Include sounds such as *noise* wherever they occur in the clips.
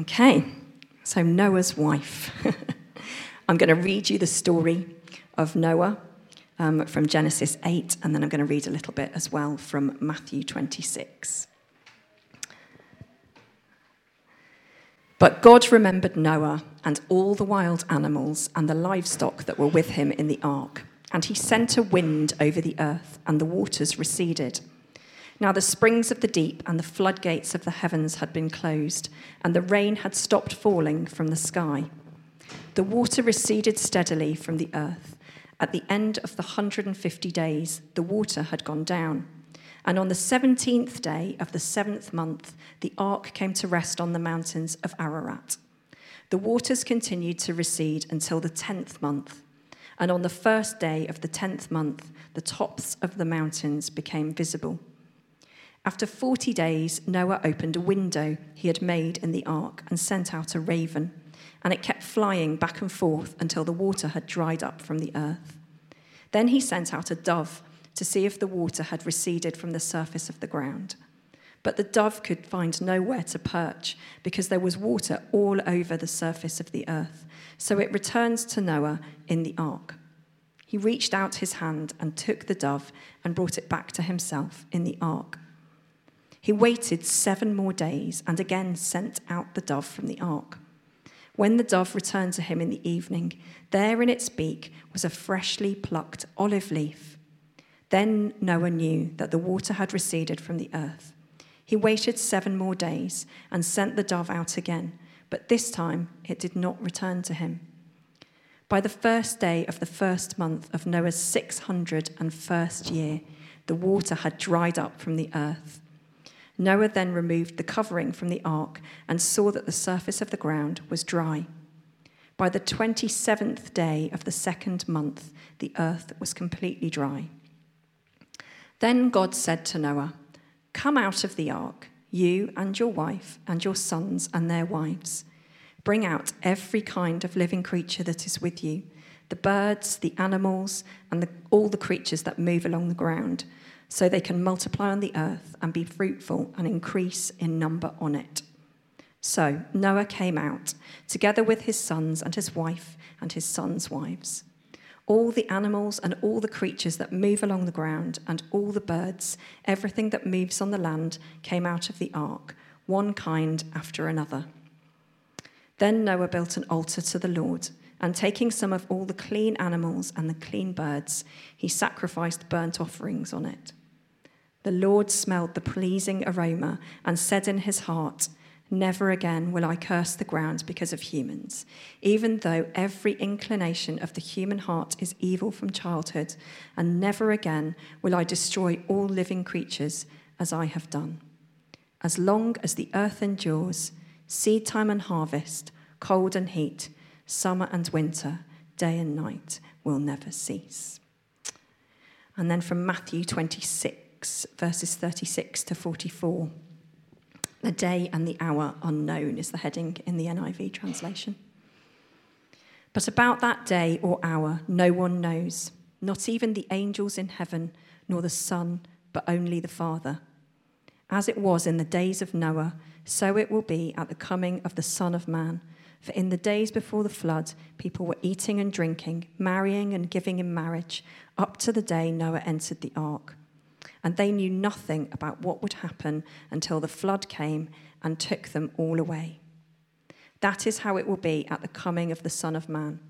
Okay, so Noah's wife. *laughs* I'm going to read you the story of Noah um, from Genesis 8, and then I'm going to read a little bit as well from Matthew 26. But God remembered Noah and all the wild animals and the livestock that were with him in the ark, and he sent a wind over the earth, and the waters receded. Now the springs of the deep and the floodgates of the heavens had been closed, and the rain had stopped falling from the sky. The water receded steadily from the earth. At the end of the 150 days, the water had gone down. And on the 17th day of the seventh month, the ark came to rest on the mountains of Ararat. The waters continued to recede until the 10th month. And on the first day of the 10th month, the tops of the mountains became visible. After 40 days, Noah opened a window he had made in the ark and sent out a raven, and it kept flying back and forth until the water had dried up from the earth. Then he sent out a dove to see if the water had receded from the surface of the ground. But the dove could find nowhere to perch because there was water all over the surface of the earth. So it returned to Noah in the ark. He reached out his hand and took the dove and brought it back to himself in the ark. He waited seven more days and again sent out the dove from the ark. When the dove returned to him in the evening, there in its beak was a freshly plucked olive leaf. Then Noah knew that the water had receded from the earth. He waited seven more days and sent the dove out again, but this time it did not return to him. By the first day of the first month of Noah's 601st year, the water had dried up from the earth. Noah then removed the covering from the ark and saw that the surface of the ground was dry. By the 27th day of the second month, the earth was completely dry. Then God said to Noah, Come out of the ark, you and your wife and your sons and their wives. Bring out every kind of living creature that is with you the birds, the animals, and the, all the creatures that move along the ground so they can multiply on the earth and be fruitful and increase in number on it. So Noah came out, together with his sons and his wife and his sons' wives. All the animals and all the creatures that move along the ground and all the birds, everything that moves on the land, came out of the ark, one kind after another. Then Noah built an altar to the Lord, and taking some of all the clean animals and the clean birds, he sacrificed burnt offerings on it. The Lord smelled the pleasing aroma and said in his heart, Never again will I curse the ground because of humans, even though every inclination of the human heart is evil from childhood, and never again will I destroy all living creatures as I have done. As long as the earth endures, seed time and harvest, cold and heat, summer and winter, day and night will never cease. And then from Matthew 26 verses 36 to 44. The day and the hour unknown is the heading in the NIV translation. But about that day or hour, no one knows, not even the angels in heaven, nor the Son, but only the Father. As it was in the days of Noah, so it will be at the coming of the Son of Man. For in the days before the flood, people were eating and drinking, marrying and giving in marriage, up to the day Noah entered the ark and they knew nothing about what would happen until the flood came and took them all away. That is how it will be at the coming of the Son of Man.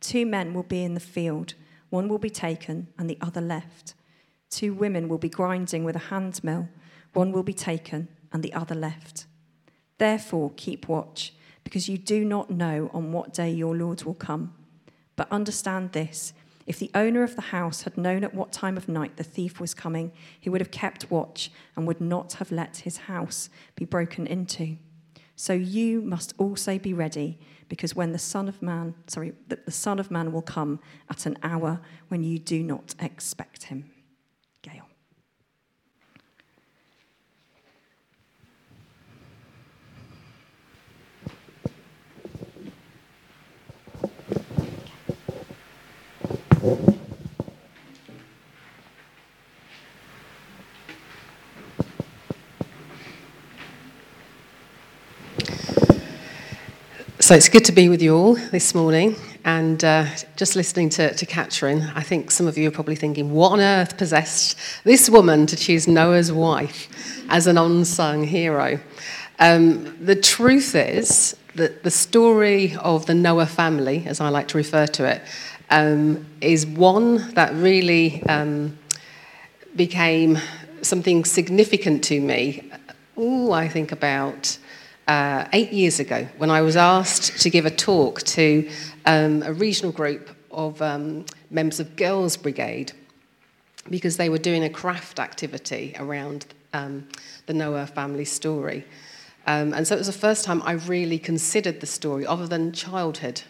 Two men will be in the field, one will be taken and the other left. Two women will be grinding with a hand mill, one will be taken and the other left. Therefore, keep watch, because you do not know on what day your Lord will come. But understand this if the owner of the house had known at what time of night the thief was coming, he would have kept watch and would not have let his house be broken into. So you must also be ready, because when the Son of Man, sorry, the Son of Man will come at an hour when you do not expect him. So it's good to be with you all this morning. And uh, just listening to, to Catherine, I think some of you are probably thinking, what on earth possessed this woman to choose Noah's wife as an unsung hero? Um, the truth is that the story of the Noah family, as I like to refer to it, um, is one that really um, became something significant to me. Oh, I think about uh, eight years ago when I was asked to give a talk to um, a regional group of um, members of Girls Brigade because they were doing a craft activity around um, the Noah family story. Um, and so it was the first time I really considered the story other than childhood.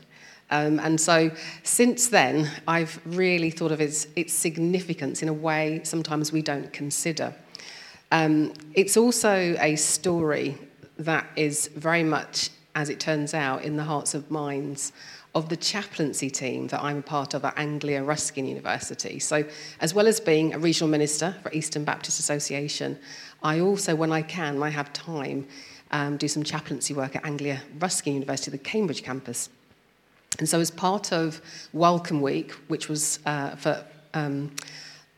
Um, and so since then, I've really thought of its, its significance in a way sometimes we don't consider. Um, it's also a story that is very much, as it turns out, in the hearts of minds of the chaplaincy team that I'm a part of at Anglia Ruskin University. So, as well as being a regional minister for Eastern Baptist Association, I also, when I can, when I have time, um, do some chaplaincy work at Anglia Ruskin University, the Cambridge campus. And so, as part of Welcome Week, which was uh, for um,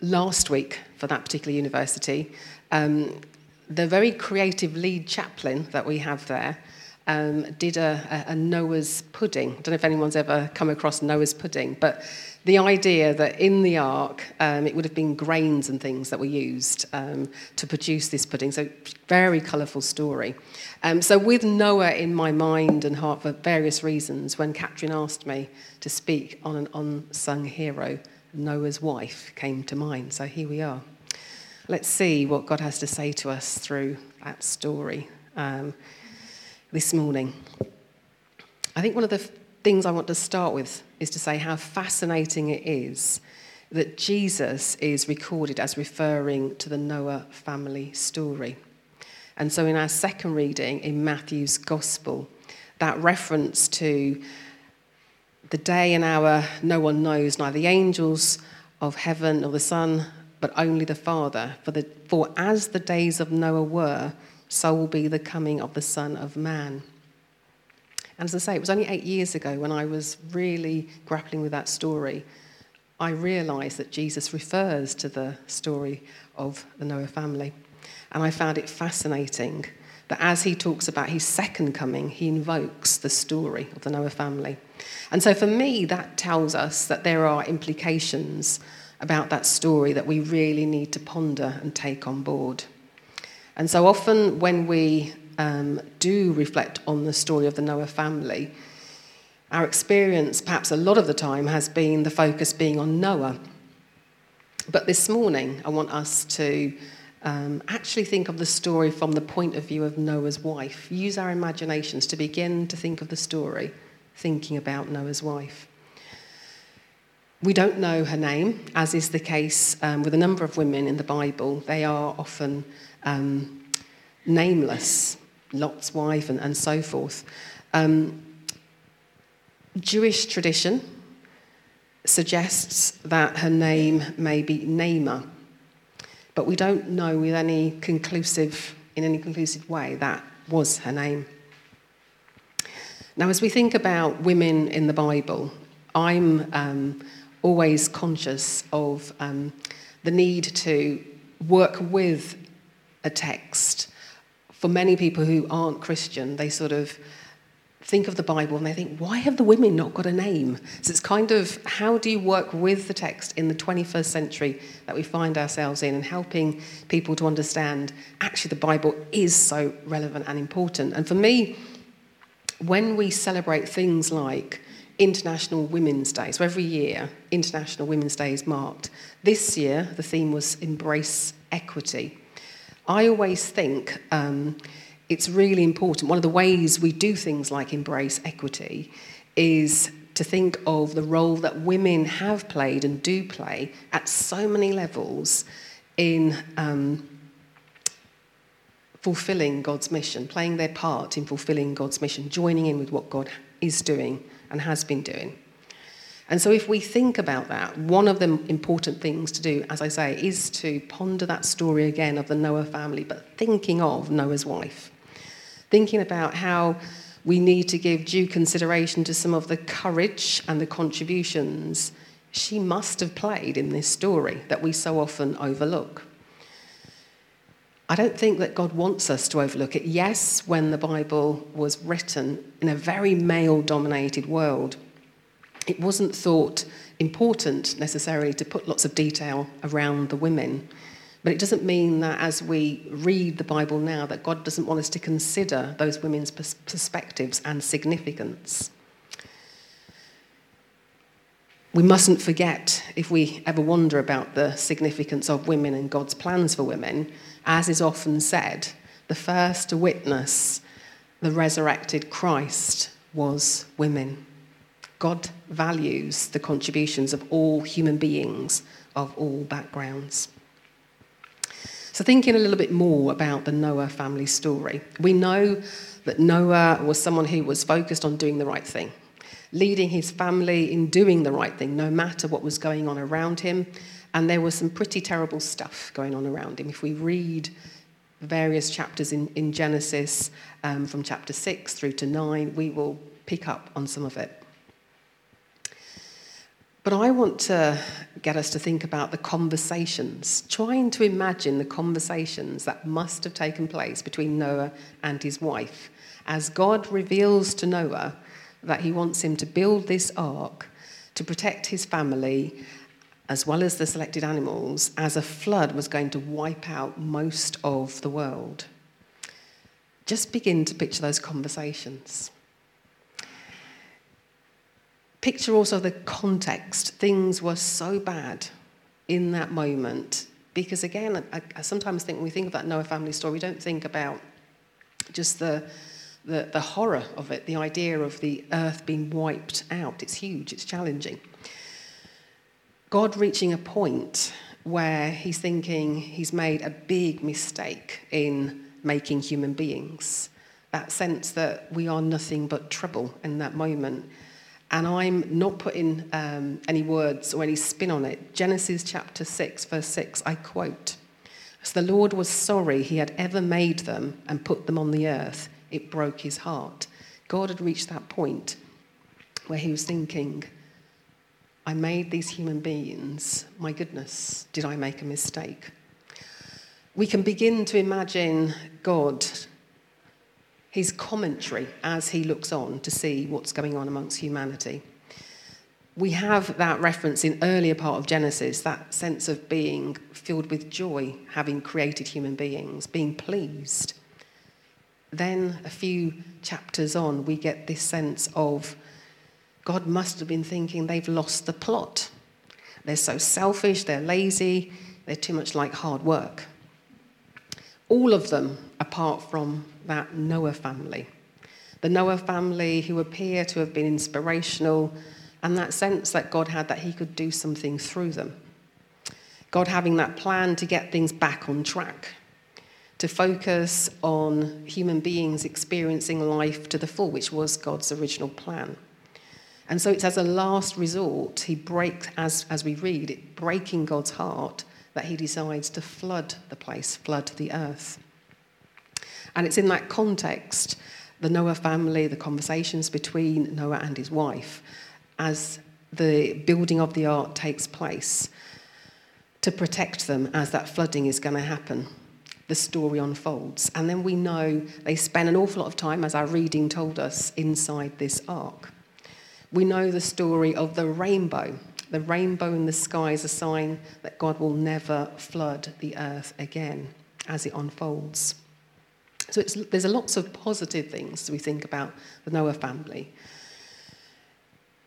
last week for that particular university, um, the very creative lead chaplain that we have there um, did a, a, Noah's pudding. I don't know if anyone's ever come across Noah's pudding, but the idea that in the ark um, it would have been grains and things that were used um, to produce this pudding. So, very colourful story. Um, so, with Noah in my mind and heart for various reasons, when Catherine asked me to speak on an unsung hero, Noah's wife came to mind. So, here we are let's see what God has to say to us through that story um, this morning. I think one of the things I want to start with is to say how fascinating it is that Jesus is recorded as referring to the Noah family story. And so, in our second reading in Matthew's Gospel, that reference to the day and hour no one knows, neither the angels of heaven nor the Son, but only the Father. For, the, for as the days of Noah were, so will be the coming of the Son of Man. And as I say, it was only eight years ago when I was really grappling with that story. I realised that Jesus refers to the story of the Noah family. And I found it fascinating that as he talks about his second coming, he invokes the story of the Noah family. And so for me, that tells us that there are implications about that story that we really need to ponder and take on board. And so often, when we um, do reflect on the story of the Noah family, our experience, perhaps a lot of the time, has been the focus being on Noah. But this morning, I want us to um, actually think of the story from the point of view of Noah's wife. Use our imaginations to begin to think of the story, thinking about Noah's wife. We don't know her name, as is the case um, with a number of women in the Bible. They are often um, nameless, Lot's wife, and, and so forth. Um, Jewish tradition suggests that her name may be Naamah, but we don't know with any conclusive, in any conclusive way that was her name. Now, as we think about women in the Bible, I'm um, always conscious of um, the need to work with a text. For many people who aren't Christian, they sort of think of the Bible and they think, why have the women not got a name? So it's kind of how do you work with the text in the 21st century that we find ourselves in and helping people to understand actually the Bible is so relevant and important. And for me, when we celebrate things like International Women's Day. So every year, International Women's Day is marked. This year, the theme was Embrace Equity. I always think um, it's really important. One of the ways we do things like embrace equity is to think of the role that women have played and do play at so many levels in um, fulfilling God's mission, playing their part in fulfilling God's mission, joining in with what God is doing and has been doing. And so, if we think about that, one of the important things to do, as I say, is to ponder that story again of the Noah family, but thinking of Noah's wife. Thinking about how we need to give due consideration to some of the courage and the contributions she must have played in this story that we so often overlook. I don't think that God wants us to overlook it. Yes, when the Bible was written in a very male dominated world, it wasn't thought important necessarily to put lots of detail around the women. But it doesn't mean that as we read the Bible now that God doesn't want us to consider those women's perspectives and significance. We mustn't forget, if we ever wonder about the significance of women and God's plans for women, as is often said, the first to witness the resurrected Christ was women. God values the contributions of all human beings of all backgrounds. So, thinking a little bit more about the Noah family story, we know that Noah was someone who was focused on doing the right thing, leading his family in doing the right thing, no matter what was going on around him, and there was some pretty terrible stuff going on around him. If we read various chapters in, in Genesis, um, from chapter 6 through to 9, we will pick up on some of it. But I want to get us to think about the conversations, trying to imagine the conversations that must have taken place between Noah and his wife as God reveals to Noah that he wants him to build this ark to protect his family as well as the selected animals, as a flood was going to wipe out most of the world. Just begin to picture those conversations. Picture also the context. Things were so bad in that moment. Because again, I, I sometimes think when we think of that Noah family story, we don't think about just the, the, the horror of it, the idea of the earth being wiped out. It's huge, it's challenging. God reaching a point where he's thinking he's made a big mistake in making human beings. That sense that we are nothing but trouble in that moment. And I'm not putting um, any words or any spin on it. Genesis chapter 6, verse 6, I quote As the Lord was sorry he had ever made them and put them on the earth, it broke his heart. God had reached that point where he was thinking, I made these human beings. My goodness, did I make a mistake? We can begin to imagine God, his commentary as he looks on to see what's going on amongst humanity. We have that reference in earlier part of Genesis, that sense of being filled with joy, having created human beings, being pleased. Then, a few chapters on, we get this sense of God must have been thinking they've lost the plot. They're so selfish, they're lazy, they're too much like hard work. All of them, apart from that Noah family. The Noah family who appear to have been inspirational, and that sense that God had that He could do something through them. God having that plan to get things back on track, to focus on human beings experiencing life to the full, which was God's original plan. And so it's as a last resort, he breaks, as, as we read, it breaking God's heart, that he decides to flood the place, flood the earth. And it's in that context, the Noah family, the conversations between Noah and his wife, as the building of the ark takes place, to protect them as that flooding is going to happen. The story unfolds. And then we know they spend an awful lot of time, as our reading told us, inside this ark we know the story of the rainbow. The rainbow in the sky is a sign that God will never flood the earth again as it unfolds. So there's lots of positive things we think about the Noah family.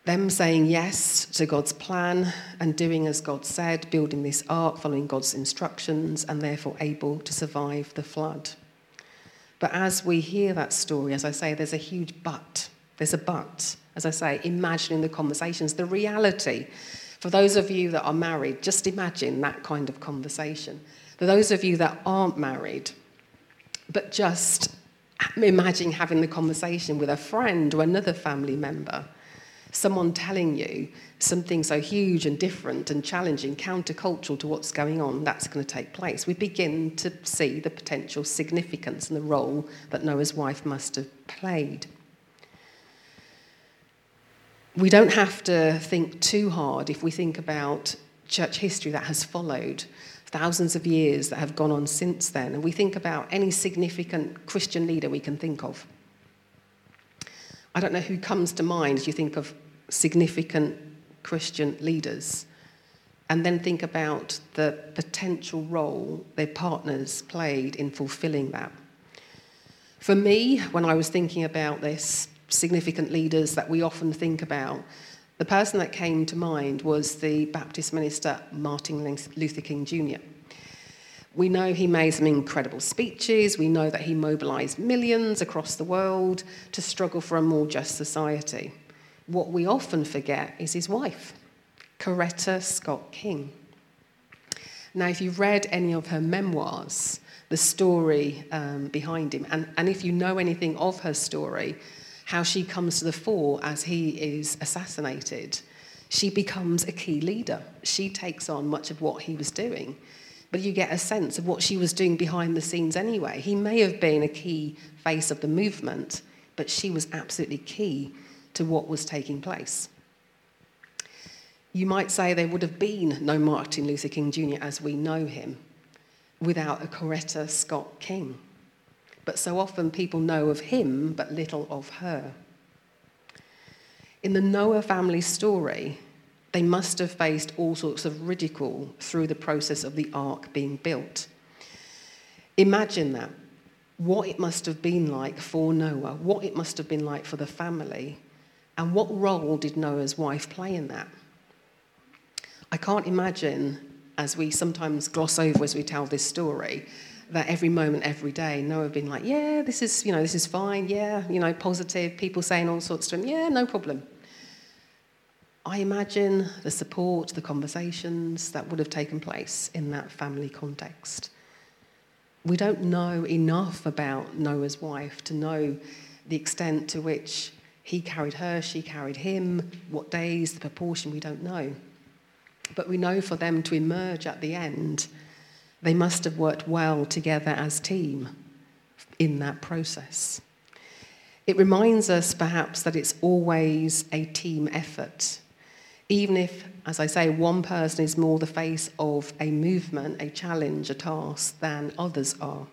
Them saying yes to God's plan and doing as God said, building this ark, following God's instructions, and therefore able to survive the flood. But as we hear that story, as I say, there's a huge but. There's a but as I say, imagining the conversations, the reality. For those of you that are married, just imagine that kind of conversation. For those of you that aren't married, but just imagine having the conversation with a friend or another family member, someone telling you something so huge and different and challenging, countercultural to what's going on, that's going to take place. We begin to see the potential significance and the role that Noah's wife must have played. we don't have to think too hard if we think about church history that has followed thousands of years that have gone on since then, and we think about any significant Christian leader we can think of. I don't know who comes to mind as you think of significant Christian leaders, and then think about the potential role their partners played in fulfilling that. For me, when I was thinking about this, significant leaders that we often think about, the person that came to mind was the Baptist minister Martin Luther King Jr. We know he made some incredible speeches. We know that he mobilized millions across the world to struggle for a more just society. What we often forget is his wife, Coretta Scott King. Now, if you've read any of her memoirs, the story um, behind him, and, and if you know anything of her story, how she comes to the fore as he is assassinated, she becomes a key leader. She takes on much of what he was doing. But you get a sense of what she was doing behind the scenes anyway. He may have been a key face of the movement, but she was absolutely key to what was taking place. You might say there would have been no Martin Luther King Jr. as we know him without a Coretta Scott King but so often people know of him but little of her. In the Noah family story, they must have faced all sorts of ridicule through the process of the ark being built. Imagine that. What it must have been like for Noah, what it must have been like for the family, and what role did Noah's wife play in that? I can't imagine, as we sometimes gloss over as we tell this story, that every moment, every day, Noah being like, yeah, this is, you know, this is fine, yeah, you know, positive, people saying all sorts to him, yeah, no problem. I imagine the support, the conversations that would have taken place in that family context. We don't know enough about Noah's wife to know the extent to which he carried her, she carried him, what days, the proportion, we don't know. But we know for them to emerge at the end they must have worked well together as team in that process. It reminds us perhaps that it's always a team effort. Even if, as I say, one person is more the face of a movement, a challenge, a task than others are.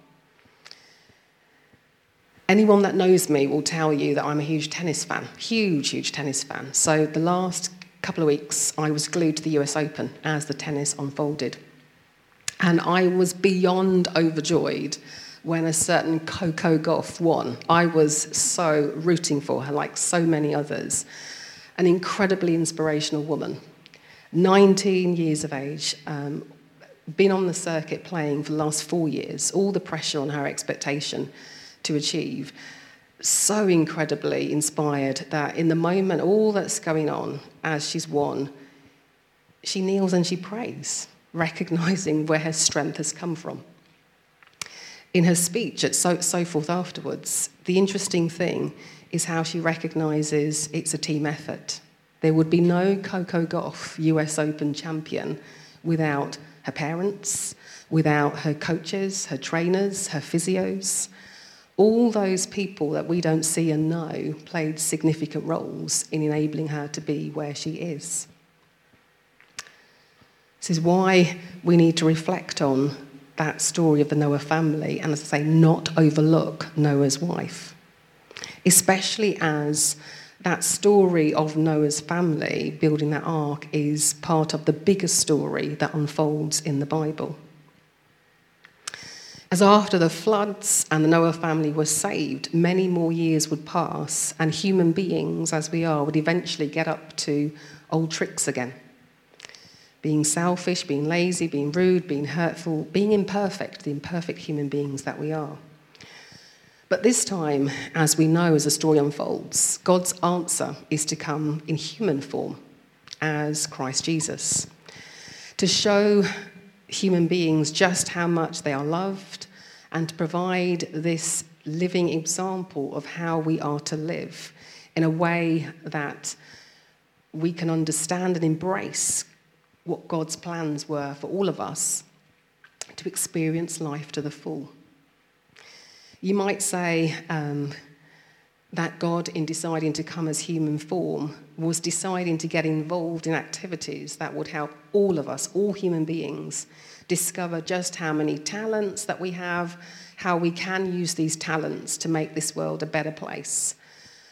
Anyone that knows me will tell you that I'm a huge tennis fan, huge, huge tennis fan. So the last couple of weeks, I was glued to the US Open as the tennis unfolded. And I was beyond overjoyed when a certain Coco Gauff won. I was so rooting for her, like so many others. An incredibly inspirational woman. 19 years of age, um, been on the circuit playing for the last four years, all the pressure on her expectation to achieve. So incredibly inspired that in the moment, all that's going on as she's won, she kneels and she prays recognizing where her strength has come from. In her speech at so, so forth afterwards, the interesting thing is how she recognizes it's a team effort. There would be no Coco Gauff US Open champion without her parents, without her coaches, her trainers, her physios. All those people that we don't see and know played significant roles in enabling her to be where she is. This is why we need to reflect on that story of the Noah family and, as I say, not overlook Noah's wife. Especially as that story of Noah's family building that ark is part of the bigger story that unfolds in the Bible. As after the floods and the Noah family were saved, many more years would pass, and human beings, as we are, would eventually get up to old tricks again being selfish, being lazy, being rude, being hurtful, being imperfect, the imperfect human beings that we are. But this time, as we know as the story unfolds, God's answer is to come in human form as Christ Jesus, to show human beings just how much they are loved and to provide this living example of how we are to live in a way that we can understand and embrace what God's plans were for all of us to experience life to the full. You might say, um, that God, in deciding to come as human form, was deciding to get involved in activities that would help all of us, all human beings, discover just how many talents that we have, how we can use these talents to make this world a better place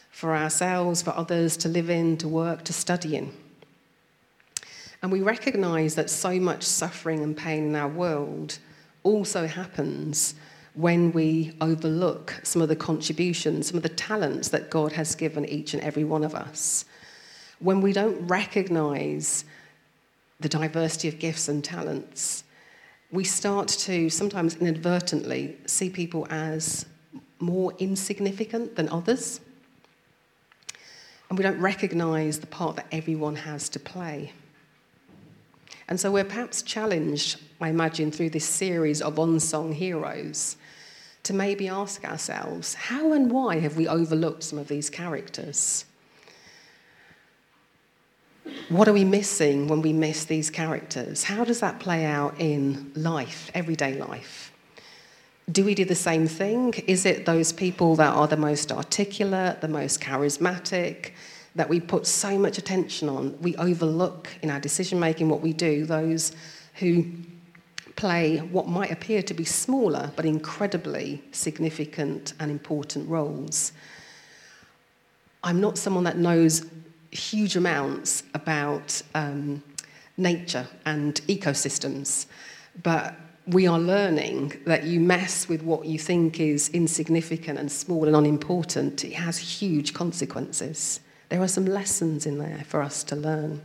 for ourselves, for others to live in, to work, to study in. And we recognize that so much suffering and pain in our world also happens when we overlook some of the contributions, some of the talents that God has given each and every one of us. When we don't recognize the diversity of gifts and talents, we start to sometimes inadvertently see people as more insignificant than others. And we don't recognize the part that everyone has to play. And so we're perhaps challenged, I imagine, through this series of unsung heroes to maybe ask ourselves how and why have we overlooked some of these characters? What are we missing when we miss these characters? How does that play out in life, everyday life? Do we do the same thing? Is it those people that are the most articulate, the most charismatic, that we put so much attention on? We overlook in our decision making what we do, those who play what might appear to be smaller but incredibly significant and important roles. I'm not someone that knows huge amounts about um, nature and ecosystems, but we are learning that you mess with what you think is insignificant and small and unimportant, it has huge consequences. There are some lessons in there for us to learn.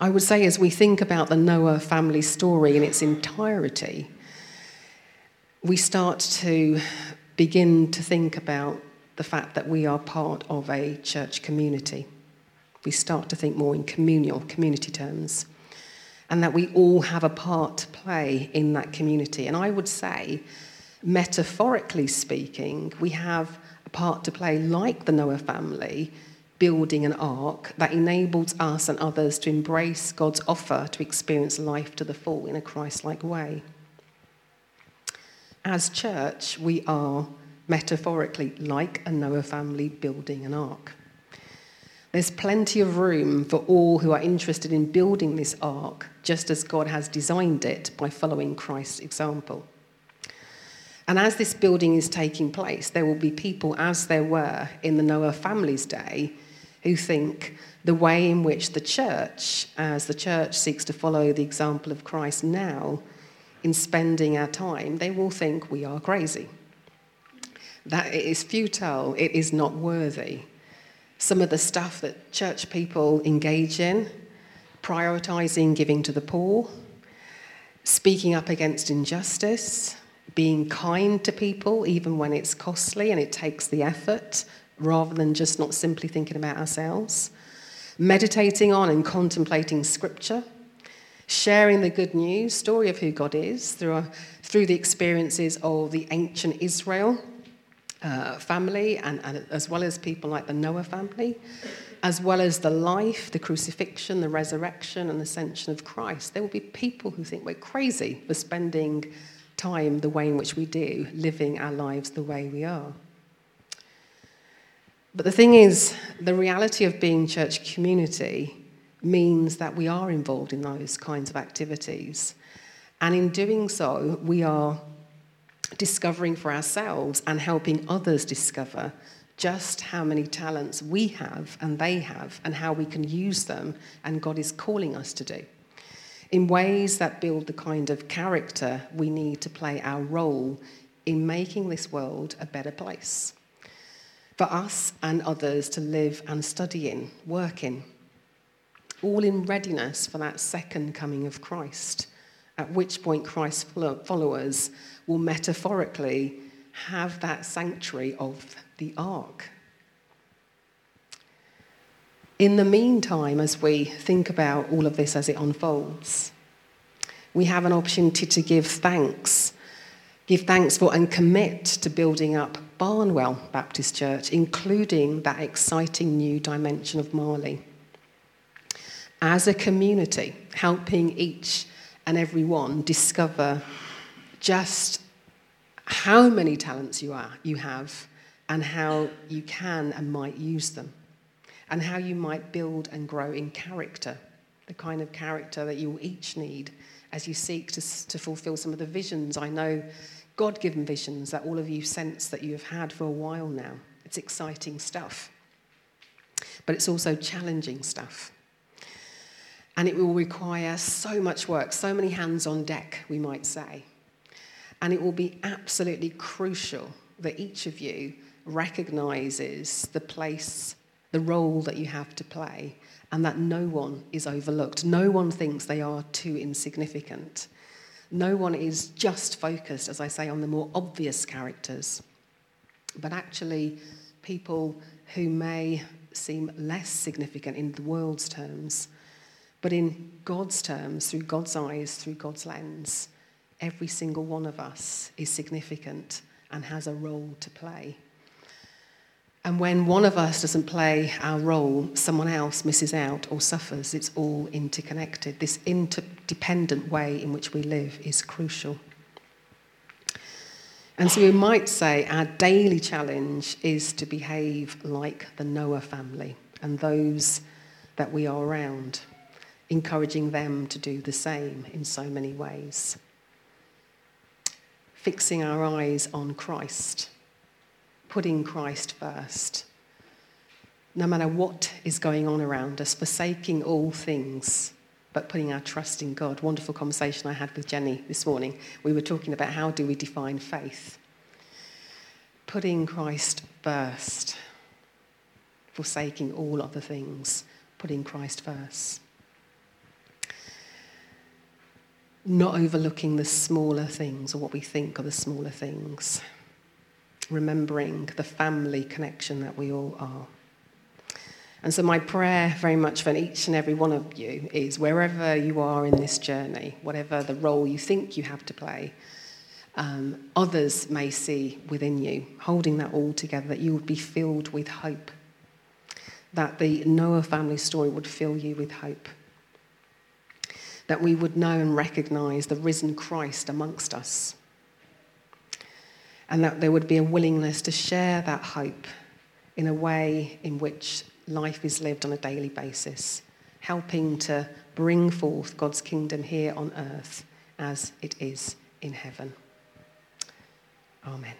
I would say, as we think about the Noah family story in its entirety, we start to begin to think about the fact that we are part of a church community. We start to think more in communal, community terms, and that we all have a part to play in that community. And I would say, metaphorically speaking, we have a part to play like the Noah family building an ark that enables us and others to embrace God's offer to experience life to the full in a Christ like way. As church, we are metaphorically like a Noah family building an ark. There's plenty of room for all who are interested in building this ark, just as God has designed it by following Christ's example. And as this building is taking place, there will be people, as there were in the Noah family's day, who think the way in which the church, as the church seeks to follow the example of Christ now, in spending our time, they will think we are crazy. That it is futile, it is not worthy. Some of the stuff that church people engage in, prioritizing giving to the poor, speaking up against injustice, being kind to people even when it's costly and it takes the effort, rather than just not simply thinking about ourselves, meditating on and contemplating scripture, sharing the good news, story of who God is through, through the experiences of the ancient Israel uh, family, and, and as well as people like the Noah family, as well as the life, the crucifixion, the resurrection, and ascension of Christ. There will be people who think we're crazy for spending time the way in which we do, living our lives the way we are. But the thing is, the reality of being church community means that we are involved in those kinds of activities. And in doing so, we are discovering for ourselves and helping others discover just how many talents we have and they have and how we can use them and God is calling us to do in ways that build the kind of character we need to play our role in making this world a better place for us and others to live and study in, work in, all in readiness for that second coming of Christ, at which point Christ's followers will metaphorically have that sanctuary of the ark. In the meantime, as we think about all of this as it unfolds, we have an opportunity to give thanks give thanks for and commit to building up Barnwell Baptist Church, including that exciting new dimension of Marleigh. As a community, helping each and every one discover just how many talents you are, you have, and how you can and might use them, and how you might build and grow in character, the kind of character that you each need as you seek to, to fulfill some of the visions. I know God given visions that all of you sense that you have had for a while now. It's exciting stuff, but it's also challenging stuff. And it will require so much work, so many hands on deck, we might say. And it will be absolutely crucial that each of you recognizes the place, the role that you have to play, and that no one is overlooked. No one thinks they are too insignificant. No one is just focused, as I say, on the more obvious characters, but actually, people who may seem less significant in the world's terms, but in God's terms, through God's eyes, through God's lens, every single one of us is significant and has a role to play. And when one of us doesn't play our role, someone else misses out or suffers. It's all interconnected. This interdependent way in which we live is crucial. And so we might say our daily challenge is to behave like the Noah family and those that we are around, encouraging them to do the same in so many ways. Fixing our eyes on Christ putting Christ first. No matter what is going on around us, forsaking all things, but putting our trust in God. Wonderful conversation I had with Jenny this morning. We were talking about how do we define faith. Putting Christ first, forsaking all other things, putting Christ first. Not overlooking the smaller things or what we think are the smaller things remembering the family connection that we all are. And so, my prayer very much for each and every one of you is wherever you are in this journey, whatever the role you think you have to play, um, others may see within you, holding that all together, that you would be filled with hope. That the Noah family story would fill you with hope. That we would know and recognize the risen Christ amongst us and that there would be a willingness to share that hope in a way in which life is lived on a daily basis, helping to bring forth God's kingdom here on earth as it is in heaven. Amen.